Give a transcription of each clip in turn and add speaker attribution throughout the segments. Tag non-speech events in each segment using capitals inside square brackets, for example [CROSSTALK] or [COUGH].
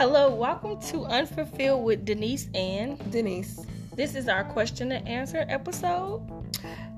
Speaker 1: Hello, welcome to Unfulfilled with Denise and
Speaker 2: Denise.
Speaker 1: This is our question and answer episode.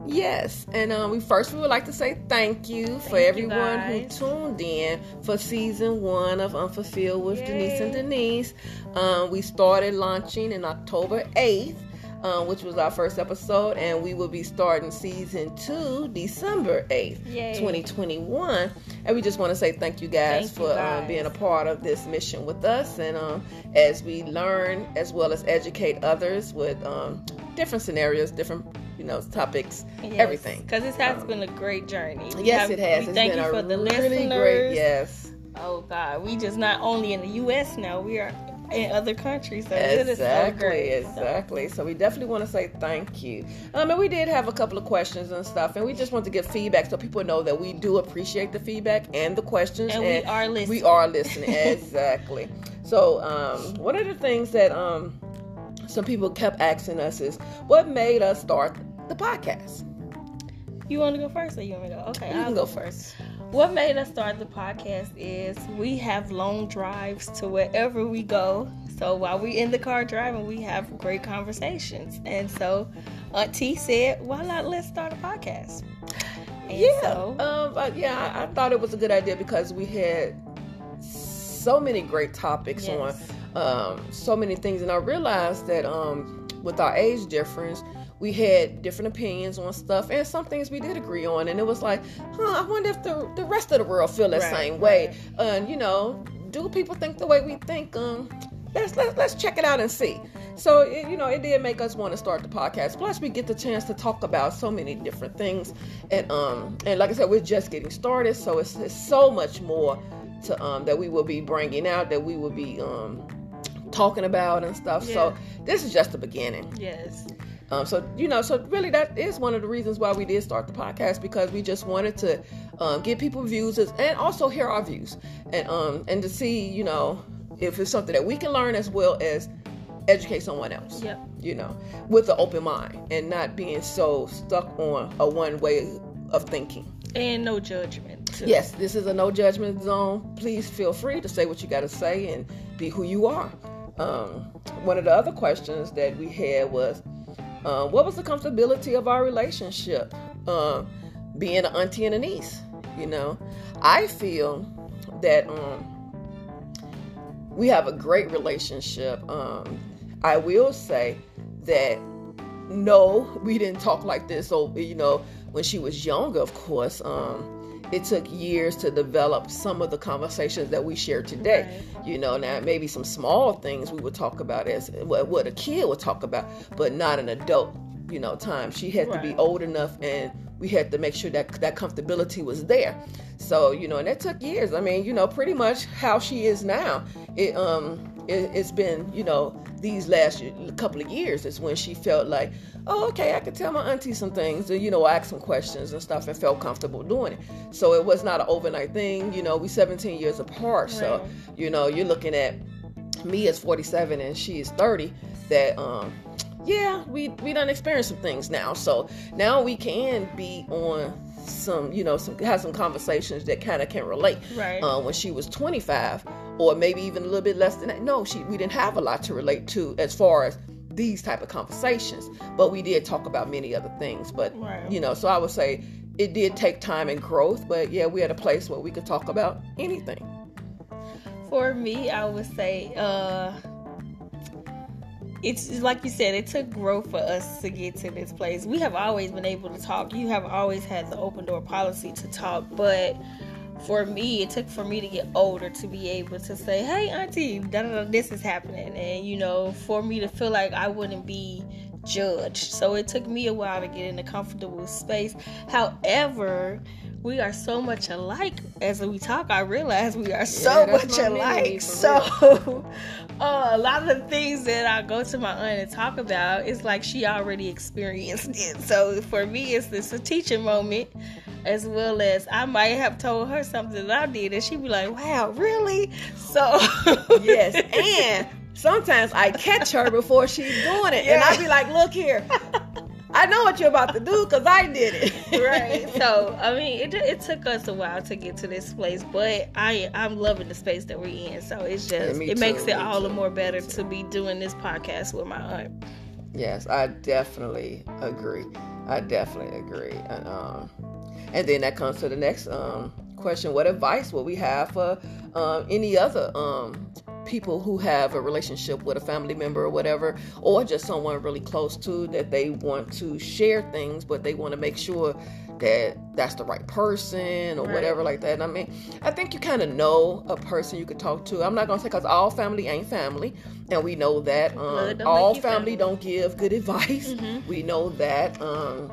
Speaker 2: Yes, and um, we first we would like to say thank you thank for everyone who tuned in for season one of Unfulfilled with Yay. Denise and Denise. Um, we started launching in October eighth um, which was our first episode, and we will be starting season two December 8th, 2021. And we just want to say thank you guys thank for you guys. Um, being a part of this mission with us. And um, as we learn as well as educate others with um, different scenarios, different you know topics, yes, everything.
Speaker 1: Because this has um, been a great journey.
Speaker 2: We yes, have, it has.
Speaker 1: It's thank
Speaker 2: you
Speaker 1: for the
Speaker 2: really
Speaker 1: listeners.
Speaker 2: Great, yes.
Speaker 1: Oh God, we just not only in the U.S. now. We are in other countries. So
Speaker 2: exactly, exactly. So we definitely want to say thank you. Um, and we did have a couple of questions and stuff, and we just want to get feedback so people know that we do appreciate the feedback and the questions,
Speaker 1: and, and we are listening.
Speaker 2: We are listening exactly. So um, one of the things that um, some people kept asking us is, what made us start the podcast?
Speaker 1: You want to go first, or you want me to go? Okay,
Speaker 2: you I'll go first.
Speaker 1: What made us start the podcast is we have long drives to wherever we go. So while we're in the car driving, we have great conversations. And so Auntie said, why not let's start a podcast?
Speaker 2: And yeah. So, um, yeah, I, I, thought it was a good idea because we had so many great topics yes. on um, so many things. And I realized that um, with our age difference, we had different opinions on stuff and some things we did agree on. And it was like huh i wonder if the, the rest of the world feel the right, same way. right. and you know do people think the way we think? Um let's let's, let's check it out and see. So it, you know it did make us want to start the podcast. Plus we get the chance to talk about so many different things. And um and like i said we're just getting started. So it's, it's so much more to um that we will be bringing out that we will be um talking about and stuff. Yeah. so this is just the beginning.
Speaker 1: Yes
Speaker 2: um, so you know, so really that is one of the reasons why we did start the podcast because we just wanted to um, get people views and also hear our views and um and to see you know if it's something that we can learn as well as educate someone else.
Speaker 1: Yep.
Speaker 2: You know, with an open mind and not being so stuck on a one way of thinking.
Speaker 1: And no judgment.
Speaker 2: Too. Yes, this is a no judgment zone. Please feel free to say what you got to say and be who you are. Um, one of the other questions that we had was uh, what was the comfortability of our relationship? Uh, being an auntie and a niece, you know, I feel that um, we have a great relationship. Um, I will say that no, we didn't talk like this. So you know, when she was younger, of course. Um, it took years to develop some of the conversations that we share today. Right. You know, now maybe some small things we would talk about as what a kid would talk about, but not an adult. You know, time she had right. to be old enough, and we had to make sure that that comfortability was there. So you know, and that took years. I mean, you know, pretty much how she is now. It um it, has been, you know, these last couple of years is when she felt like, oh, okay, I could tell my auntie some things and, you know, ask some questions and stuff and felt comfortable doing it. So it was not an overnight thing. You know, we 17 years apart. Right. So, you know, you're looking at me as 47 and she is 30 that, um, yeah, we, we done experienced some things now. So now we can be on some, you know, some have some conversations that kind of can relate.
Speaker 1: Right.
Speaker 2: Uh, when she was 25, or maybe even a little bit less than that. No, she we didn't have a lot to relate to as far as these type of conversations, but we did talk about many other things. But right. you know, so I would say it did take time and growth, but yeah, we had a place where we could talk about anything.
Speaker 1: For me, I would say. uh it's like you said, it took growth for us to get to this place. We have always been able to talk. You have always had the open door policy to talk, but for me, it took for me to get older to be able to say, "Hey, auntie, da, da, da, this is happening," and you know, for me to feel like I wouldn't be judged. So it took me a while to get in a comfortable space. However, we are so much alike as we talk. I realize we are so yeah, much alike. So [LAUGHS] uh, a lot of the things that I go to my aunt and talk about, it's like she already experienced it. So for me, it's this a teaching moment, as well as I might have told her something that I did, and she'd be like, "Wow, really?" So [LAUGHS]
Speaker 2: yes, and sometimes I catch her before she's doing it, yeah. and I'd be like, "Look here." I know what you're about to do because I did it. [LAUGHS]
Speaker 1: right. So I mean, it, it took us a while to get to this place, but I I'm loving the space that we're in. So it's just
Speaker 2: Yeah,
Speaker 1: it makes it all the more better to be doing this podcast with my aunt.
Speaker 2: Yes, I definitely agree. I definitely agree. And um, and then that comes to the next um question: What advice would we have for um any other um people who have a relationship with a family member or whatever, or just someone really close to that they want to share things, but they want to make sure that that's the right person or
Speaker 1: Right.
Speaker 2: whatever like that. And I mean, I think you kind of know a person you could talk to. I'm not gonna say because all family ain't family, and we know that. Um, all family
Speaker 1: family.
Speaker 2: don't give good advice.
Speaker 1: Mhm.
Speaker 2: We know that. Um,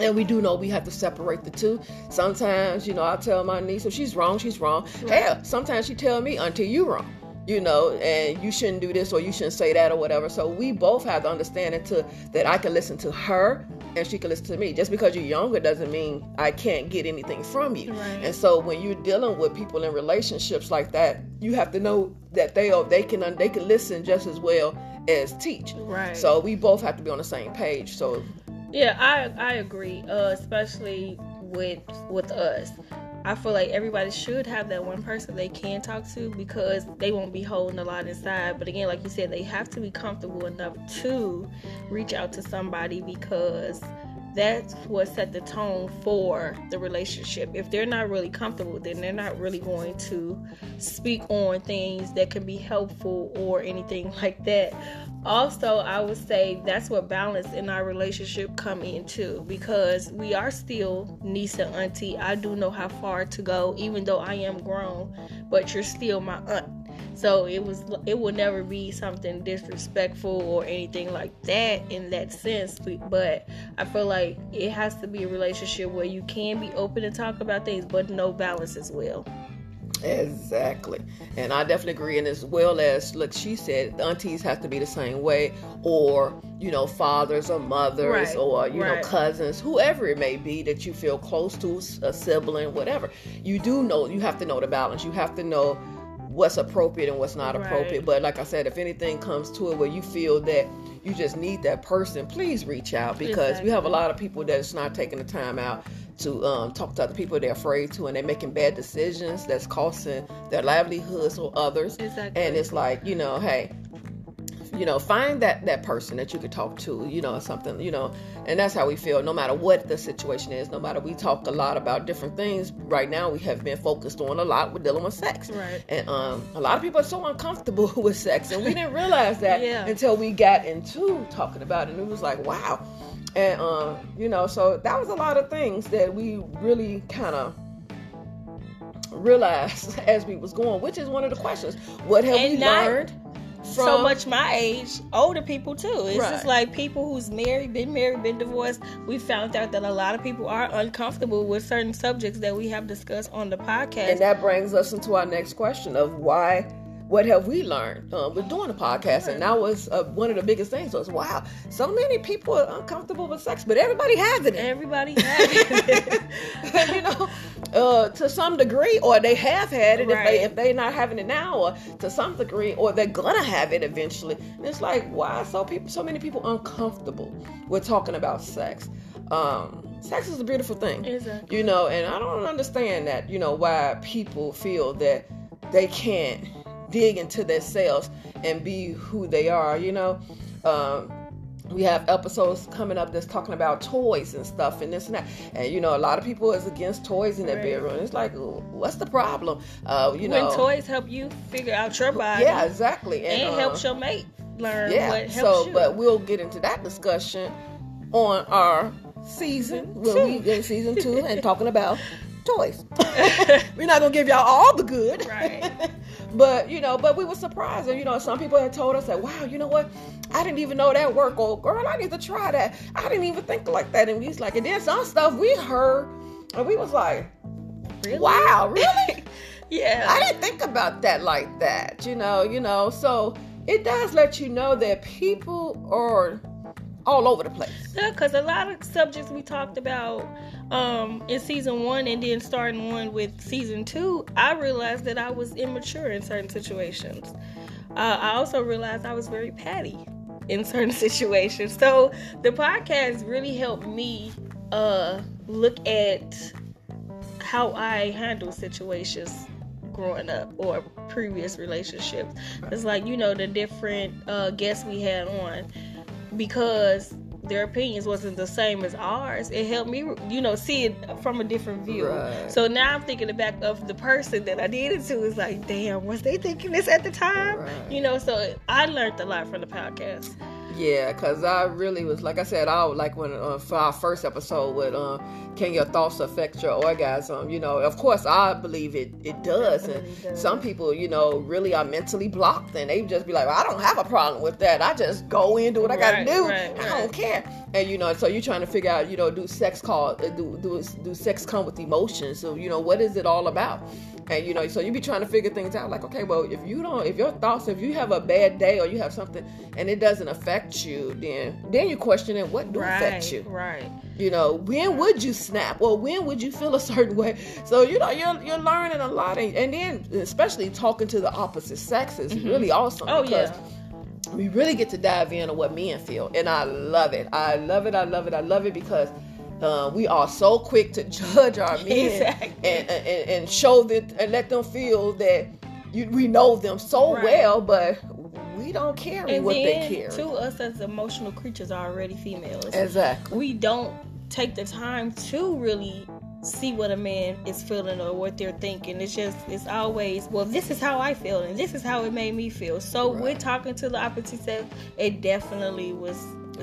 Speaker 2: and we do know we have to separate the two. Sometimes, you know, I tell my niece if she's wrong, she's wrong. Hell, sometimes she tell me until you wrong. You know, and you shouldn't do this or you shouldn't say that or whatever. So we both have to understand it to that I can listen to her and she can listen to me. Just because you're younger doesn't mean I can't get anything from you.
Speaker 1: Right.
Speaker 2: And so when you're dealing with people in relationships like that, you have to know that they are they can they can listen just as well as teach.
Speaker 1: Right.
Speaker 2: So we both have to be on the same page. So
Speaker 1: Yeah, I I agree. Uh, especially with with us, I feel like everybody should have that one person they can talk to because they won't be holding a lot inside. But again, like you said, they have to be comfortable enough to reach out to somebody because that's what set the tone for the relationship. If they're not really comfortable, then they're not really going to speak on things that can be helpful or anything [LAUGHS] like that. Also, I would say that's what balance in our relationship come into because we are still niece and auntie. I do know how far to go, even though I am grown, but you're still my aunt. So it was it will never be something disrespectful or anything like that in that sense. But I feel like it has to be a relationship where you can be open and talk about things, but no balance as well.
Speaker 2: Exactly. And I definitely agree. And as well as, look, she said the aunties have to be the same way, or, you know, fathers or mothers,
Speaker 1: Right,
Speaker 2: or, you know, cousins, whoever it may be that you feel close to, a sibling, whatever. You do know, you have to know the balance. You have to know what's appropriate and what's not
Speaker 1: Right.
Speaker 2: appropriate. But like I said, if anything comes to it where you feel that you just need that person, please reach out because we have a lot of people that's not taking the time out to um, talk to other people they're afraid to and they're making bad decisions that's costing their livelihoods or others
Speaker 1: Exactly.
Speaker 2: and it's like you know hey you know find that that person that you could talk to you know something you know and that's how we feel no matter what the situation is no matter we talk a lot about different things right now we have been focused on a lot with dealing with sex
Speaker 1: Right.
Speaker 2: and um, a lot of people are so uncomfortable [LAUGHS] with sex and we didn't realize that
Speaker 1: Yeah.
Speaker 2: until we got into talking about it and it was like wow and um, you know so that was a lot of things that we really kind of realized [LAUGHS] as we was going which is one of the questions what have
Speaker 1: And
Speaker 2: we
Speaker 1: not
Speaker 2: learned from
Speaker 1: so much my age, older people too. It's
Speaker 2: Right.
Speaker 1: just like people who's married, been married, been divorced. We found out that a lot of people are uncomfortable with certain subjects that we have discussed on the podcast.
Speaker 2: and that brings us into our next question of why what have we learned um, with doing a podcast and that was uh, one of the biggest things was wow so many people are uncomfortable with sex but everybody has it
Speaker 1: Everybody has it. [LAUGHS]
Speaker 2: you know, uh, to some degree, or they have had it if they if they're not having it now, or to some degree, or they're gonna have it eventually. And it's like, why so people so many people uncomfortable with talking about sex? Um, sex is a beautiful thing,
Speaker 1: Exactly.
Speaker 2: you know, and I don't understand that, you know, why people feel that they can't dig into themselves and be who they are, you know. Um, we have episodes coming up that's talking about toys and stuff and this and that. And you know, a lot of people is against toys in their
Speaker 1: Right.
Speaker 2: bedroom. It's like, what's the problem? Uh, you
Speaker 1: when
Speaker 2: know,
Speaker 1: toys help you figure out your body,
Speaker 2: yeah, exactly.
Speaker 1: and,
Speaker 2: uh,
Speaker 1: it helps your mate learn
Speaker 2: yeah.
Speaker 1: what helps
Speaker 2: So,
Speaker 1: you.
Speaker 2: but we'll get into that discussion on our season when
Speaker 1: two.
Speaker 2: we get season two and talking about [LAUGHS] toys. [LAUGHS] We're not gonna give y'all all the good,
Speaker 1: Right.
Speaker 2: But you know, but we were surprised, and you know, some people had told us that, wow, you know what? I didn't even know that worked. Or girl, I need to try that. I didn't even think like that. And we was like, and then some stuff we heard, and we was like,
Speaker 1: Really?
Speaker 2: wow, [LAUGHS] really?
Speaker 1: yeah.
Speaker 2: I didn't think about that like that, you know, you know. So it does let you know that people are all over the place.
Speaker 1: Yeah, because a lot of subjects we talked about um, in season one and then starting one with season two, I realized that I was immature in certain situations. Uh, I also realized I was very patty. in certain [LAUGHS] situations. So the podcast really helped me uh look at how I handle situations growing up or previous relationships. It's like, you know, the different uh guests we had on because their opinions wasn't the same as ours. It helped me, you know, see it from a different view.
Speaker 2: Right.
Speaker 1: So now I'm thinking back of the person that I did it to. Is like, damn, was they thinking this at the time?
Speaker 2: Right.
Speaker 1: You know, so I learned a lot from the podcast.
Speaker 2: Yeah, cause I really was like I said, I like when uh, for our first episode with uh, can your thoughts affect your orgasm? You know, of course I believe it it does, and
Speaker 1: does.
Speaker 2: some people you know really are mentally blocked, and they just be like, well, I don't have a problem with that. I just go in do what I gotta
Speaker 1: Right,
Speaker 2: do.
Speaker 1: right,
Speaker 2: I don't care. And you know, so you're trying to figure out, you know, do sex call uh, do do do sex come with emotions? So you know, what is it all about? And you know, so you be trying to figure things out. Like, okay, well, if you don't, if your thoughts, if you have a bad day or you have something, and it doesn't affect you, then then you questioning what do affect you.
Speaker 1: right.
Speaker 2: You know, when would you snap? Well, when would you feel a certain way? So you know, you're you're learning a lot, and, and then especially talking to the opposite sex is mm-hmm. really awesome.
Speaker 1: Oh
Speaker 2: because
Speaker 1: yeah.
Speaker 2: we really get to dive in on what men feel and i love it i love it i love it i love it because uh, we are so quick to [LAUGHS] judge our men
Speaker 1: Exactly.
Speaker 2: and, and and show that and let them feel that you, we know them so
Speaker 1: Right.
Speaker 2: well but we don't carry
Speaker 1: And
Speaker 2: what they
Speaker 1: then
Speaker 2: carry
Speaker 1: to us as emotional creatures are already females.
Speaker 2: exactly
Speaker 1: we don't take the time to really see what a man is feeling or what they're thinking. It's just it's always well, this is how I feel and this is how it made me feel. So
Speaker 2: Right.
Speaker 1: with talking to the opposite sex, it definitely was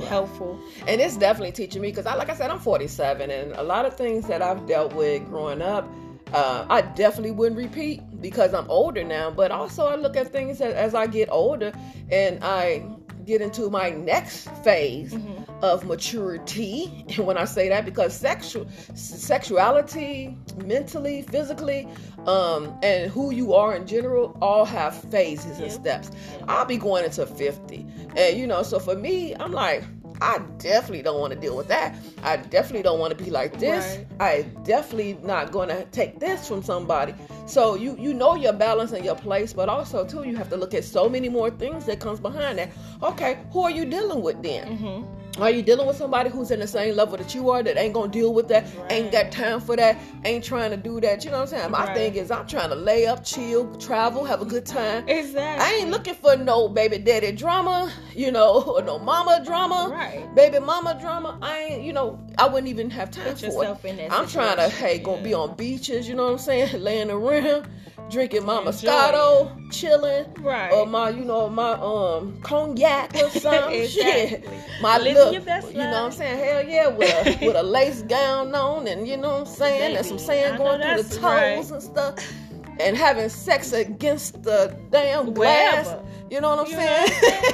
Speaker 1: helpful.
Speaker 2: and it's definitely teaching me because I, like I said, I'm 47, and a lot of things that I've dealt with growing up, uh, I definitely wouldn't repeat because I'm older now. But also, I look at things as, as I get older, and I get into my next phase of maturity. And when I say that, because sexual sexuality, mentally, physically, um, and who you are in general, all have phases and steps. I'll be going into 50. And you know, so for me, I'm like, I definitely don't want to deal with that. I definitely don't want to be like this.
Speaker 1: Right.
Speaker 2: I definitely not going to take this from somebody. So you you know your balance and your place, but also too you have to look at so many more things that comes behind that. Okay, who are you dealing with then?
Speaker 1: Mm-hmm.
Speaker 2: Are you dealing with somebody who's in the same level that you are that ain't gonna deal with that, ain't got time for that, ain't trying to do that? You know what I'm saying? My
Speaker 1: Right.
Speaker 2: thing is I'm trying to lay up, chill, travel, have a good time.
Speaker 1: Exactly.
Speaker 2: I ain't looking for no baby daddy drama, you know, [LAUGHS] or no mama drama,
Speaker 1: Right.
Speaker 2: baby mama drama. I ain't, you know, I wouldn't even have time
Speaker 1: Put
Speaker 2: for
Speaker 1: yourself
Speaker 2: it.
Speaker 1: in that
Speaker 2: I'm trying to,
Speaker 1: situation,
Speaker 2: hey, go
Speaker 1: yeah.
Speaker 2: be on beaches, you know what I'm saying, [LAUGHS] laying around, drinking my
Speaker 1: Enjoy
Speaker 2: Moscato, chilling,
Speaker 1: Right.
Speaker 2: or my, you know, my um cognac or [LAUGHS] something. Shit, my
Speaker 1: Living
Speaker 2: look, you know what I'm saying? Hell yeah, with a [LAUGHS] with a lace gown on, and you know what I'm saying, and some sand going through the toes
Speaker 1: right.
Speaker 2: and stuff and having sex against the damn glass.
Speaker 1: Wherever.
Speaker 2: You know what I'm
Speaker 1: You
Speaker 2: saying?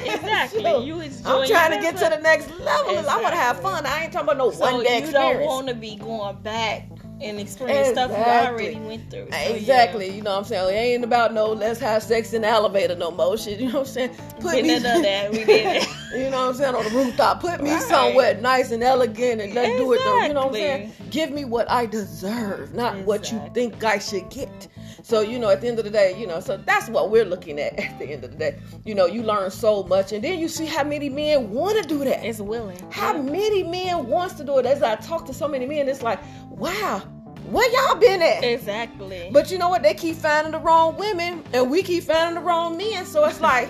Speaker 2: [LAUGHS]
Speaker 1: Exactly.
Speaker 2: So,
Speaker 1: You enjoy
Speaker 2: I'm trying to get to the next level. and I want to have fun. I ain't talking about no
Speaker 1: So
Speaker 2: one day
Speaker 1: you don't want to be going back and experiencing stuff you
Speaker 2: Exactly.
Speaker 1: already went through. So, yeah.
Speaker 2: Exactly, you know what I'm saying? It ain't about no let's have sex in the elevator no more shit. You know what I'm saying? Put
Speaker 1: there, done that. We did it.
Speaker 2: you know what I'm saying? On the rooftop. Put me
Speaker 1: Right.
Speaker 2: somewhere nice and elegant and let's do it though. You know what I'm saying? Give me what I deserve, not what you think I should get. So, you know, at the end of the day, you know, so that's what we're looking at [LAUGHS] at the end of the day. You know, you learn so much and then you see how many men want to do that.
Speaker 1: It's willing.
Speaker 2: How many men wants to do it? As I talk to so many men, it's like, wow, where y'all been at?
Speaker 1: Exactly.
Speaker 2: But you know what? They keep finding the wrong women, and we keep finding the wrong men. So it's like,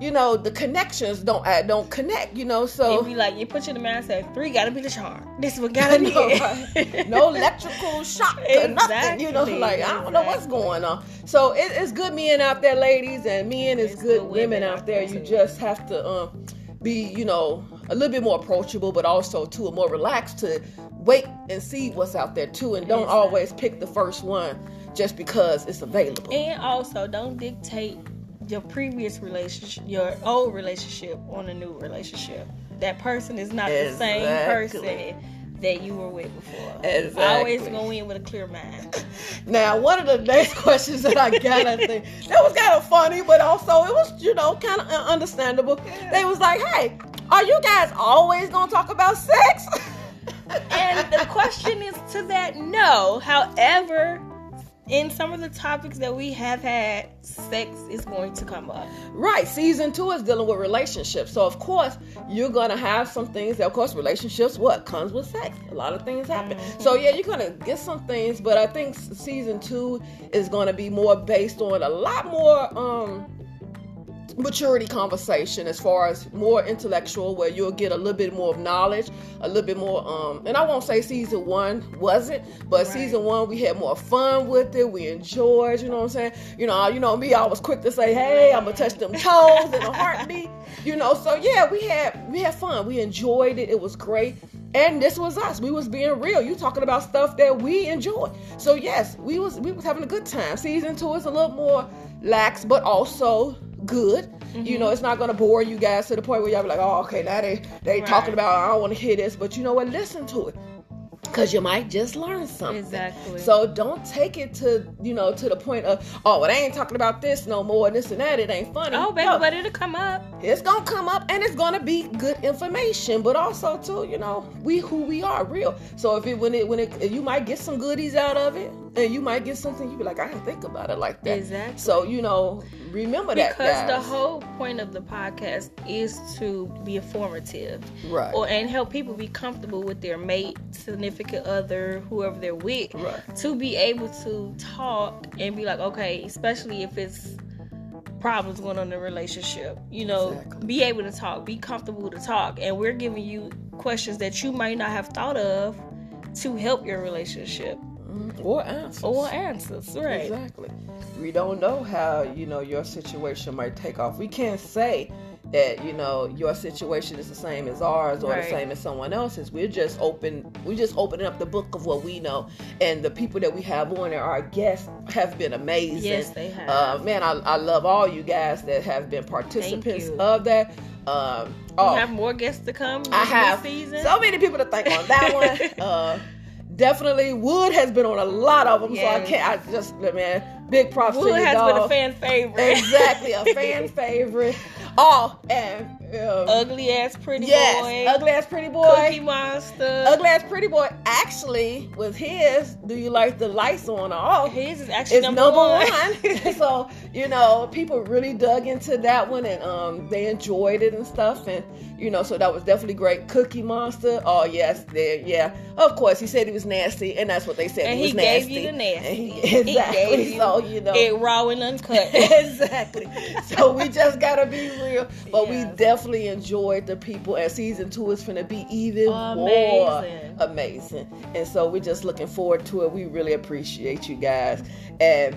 Speaker 2: you know, the connections don't add, don't connect. You know,
Speaker 1: It
Speaker 2: so
Speaker 1: be like you put you in the mind say three gotta be the charm. This one [LAUGHS] gotta be
Speaker 2: no,
Speaker 1: it.
Speaker 2: right? no electrical shock or nothing. You know,
Speaker 1: Exactly,
Speaker 2: like I don't know what's going on. So it, it's good men out there, ladies, and men is good,
Speaker 1: good
Speaker 2: women,
Speaker 1: women
Speaker 2: out there, You just have to um, be, you know, a little bit more approachable, but also too more relaxed to wait and see what's out there too, and don't
Speaker 1: Exactly.
Speaker 2: always pick the first one just because it's available.
Speaker 1: And also, don't dictate your previous relationship, your old relationship, on a new relationship. That person is not the same person that you were with before.
Speaker 2: Exactly.
Speaker 1: Always go in with a clear mind. [LAUGHS]
Speaker 2: Now, one of the next [LAUGHS] questions that I got, I think that was kind of funny, but also it was, you know, kind of understandable. They was like, "Hey, are you guys always gonna talk about sex?" [LAUGHS]
Speaker 1: And the question is to that no. However, in some of the topics that we have had, sex is going to come up.
Speaker 2: Right. Season two is dealing with relationships. So of course you're gonna have some things that of course relationships what comes with sex. A lot of things happen. Mm-hmm. So yeah, you're gonna get some things, but I think season two is gonna be more based on a lot more um maturity conversation as far as more intellectual where you'll get a little bit more of knowledge a little bit more um and i won't say season one wasn't but right. season one we had more fun with it we enjoyed you know what i'm saying? You know you know me i was quick to say hey i'm gonna touch them toes in a heartbeat [LAUGHS] you know? So yeah we had we had fun we enjoyed it it was great. And this was us we was being real you talking about stuff that we enjoy so yes we was we was having a good time. Season two is a little more lax but also good. Mm-hmm. You know, it's not gonna bore you guys to the point where y'all be like, oh, okay, now they they right. talking about I don't want to hear this, but you know what? Listen to it because you might just learn something.
Speaker 1: Exactly.
Speaker 2: So don't take it to you know to the point of oh, well, they ain't talking about this no more and this and that. It ain't funny.
Speaker 1: Oh, baby, no. but it'll come up.
Speaker 2: It's gonna come up and it's gonna be good information, but also too, you know, we who we are, real. So if it when it when it you might get some goodies out of it, and you might get something you be like, I didn't think about it like that.
Speaker 1: Exactly.
Speaker 2: So you know, remember
Speaker 1: that
Speaker 2: because
Speaker 1: the whole point of the podcast is to be informative,
Speaker 2: right?
Speaker 1: Or and help people be comfortable with their mate, significant other, whoever they're with,
Speaker 2: right?
Speaker 1: To be able to talk and be like, okay, especially if it's problems going on in the relationship. You know, exactly. be able to talk, be comfortable to talk, and we're giving you questions that you might not have thought of to help your relationship.
Speaker 2: Mm-hmm. Or answers.
Speaker 1: Or answers, right.
Speaker 2: Exactly. We don't know how, you know, your situation might take off. We can't say that, you know, your situation is the same as ours or right. the same as someone else's. We're just open we're just opening up the book of what we know. And the people that we have on there, our guests have been amazing.
Speaker 1: Yes, they have.
Speaker 2: Uh, man, I, I love all you guys that have been participants of that. Um,
Speaker 1: oh, we have more guests to come.
Speaker 2: I have
Speaker 1: season.
Speaker 2: so many people to thank on that one. [LAUGHS] Uh, definitely Wood has been on a lot of them, yes. so I can't. I just man, big props
Speaker 1: Wood
Speaker 2: to you.
Speaker 1: has
Speaker 2: dog.
Speaker 1: been a fan favorite.
Speaker 2: Exactly, a fan [LAUGHS] favorite. Oh, and
Speaker 1: um, ugly ass pretty
Speaker 2: yes,
Speaker 1: boy.
Speaker 2: ugly ass pretty boy.
Speaker 1: Cookie monster.
Speaker 2: Ugly ass pretty boy. Actually, was his, do you like the lights on or off?
Speaker 1: His is actually number, number, one.
Speaker 2: one. [LAUGHS] [LAUGHS] so you know, people really dug into that one and um, they enjoyed it and stuff. And you know, so that was definitely great. Cookie Monster. Oh yes, there. Yeah, of course. He said he was nasty, and that's what they said.
Speaker 1: And
Speaker 2: he,
Speaker 1: he
Speaker 2: gave
Speaker 1: nasty. you the nasty. [LAUGHS]
Speaker 2: He, exactly. He so you know,
Speaker 1: it raw and uncut.
Speaker 2: exactly. So we just gotta be real. But yes. we definitely enjoyed the people, and season two is gonna be even more amazing. And so we're just looking forward to it. We really appreciate you guys. And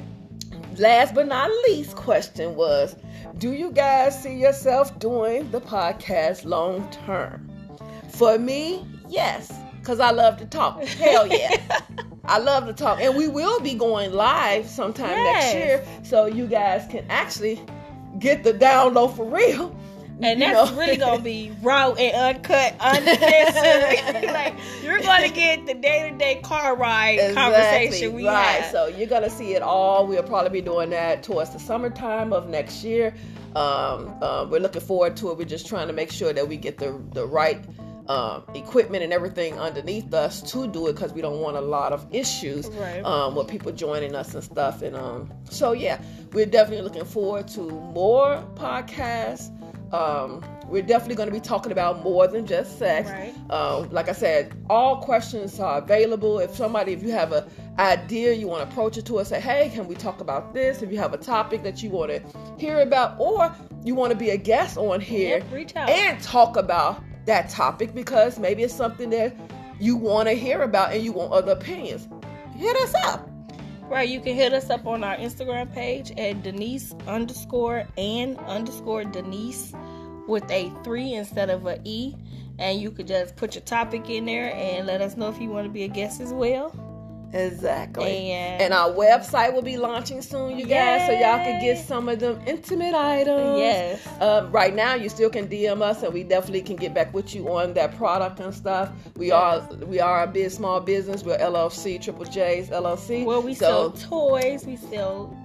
Speaker 2: last but not least question was do you guys see yourself doing the podcast long term for me yes because i love to talk hell yeah [LAUGHS] i love to talk and we will be going live sometime yes. next year so you guys can actually get the download for real
Speaker 1: and that's know? really gonna be [LAUGHS] raw and uncut, uncensored. [LAUGHS] like you're gonna get the day to day car ride exactly, conversation we right.
Speaker 2: Have. So you're gonna see it all. We'll probably be doing that towards the summertime of next year. Um, uh, we're looking forward to it. We're just trying to make sure that we get the the right um, equipment and everything underneath us to do it because we don't want a lot of issues
Speaker 1: right.
Speaker 2: um, with people joining us and stuff. And um, so, yeah, we're definitely looking forward to more podcasts. Um, we're definitely going to be talking about more than just sex.
Speaker 1: Right.
Speaker 2: Um, like I said, all questions are available. If somebody, if you have an idea, you want to approach it to us, say, hey, can we talk about this? If you have a topic that you want to hear about, or you want to be a guest on here
Speaker 1: yep,
Speaker 2: and talk about that topic because maybe it's something that you want to hear about and you want other opinions, hit us up.
Speaker 1: Right, you can hit us up on our Instagram page at Denise underscore and underscore Denise with a three instead of a E. And you could just put your topic in there and let us know if you want to be a guest as well.
Speaker 2: Exactly.
Speaker 1: And,
Speaker 2: and, our website will be launching soon, you guys, so y'all can get some of them intimate items.
Speaker 1: Yes.
Speaker 2: Um, right now, you still can DM us, and we definitely can get back with you on that product and stuff. We yes. are we are a big small business. We're LLC, Triple J's LLC.
Speaker 1: Well, we so, sell toys. We sell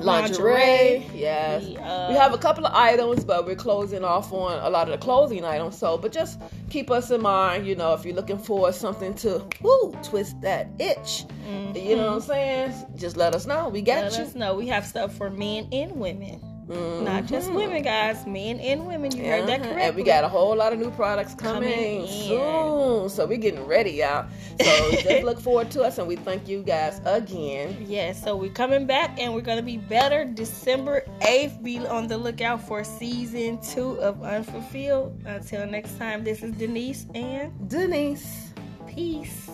Speaker 2: lingerie. Yes, we, uh, we, have a couple of items, but we're closing off on a lot of the clothing items. So, but just keep us in mind. You know, if you're looking for something to woo, twist that itch, mm-hmm. you know what I'm saying? Just let us know. We got
Speaker 1: let
Speaker 2: you.
Speaker 1: Let us know. We have stuff for men and women. Mm-hmm. Not just women, guys, men and women. You heard that correctly.
Speaker 2: And we got a whole lot of new products coming, coming soon. So we're getting ready, y'all. So [LAUGHS] just look forward to us, and we thank you guys again.
Speaker 1: Yes, yeah, so we're coming back, and we're gonna be better December eighth. Be on the lookout for season two of Unfulfilled. Until next time, this is Denise and
Speaker 2: Denise.
Speaker 1: Peace.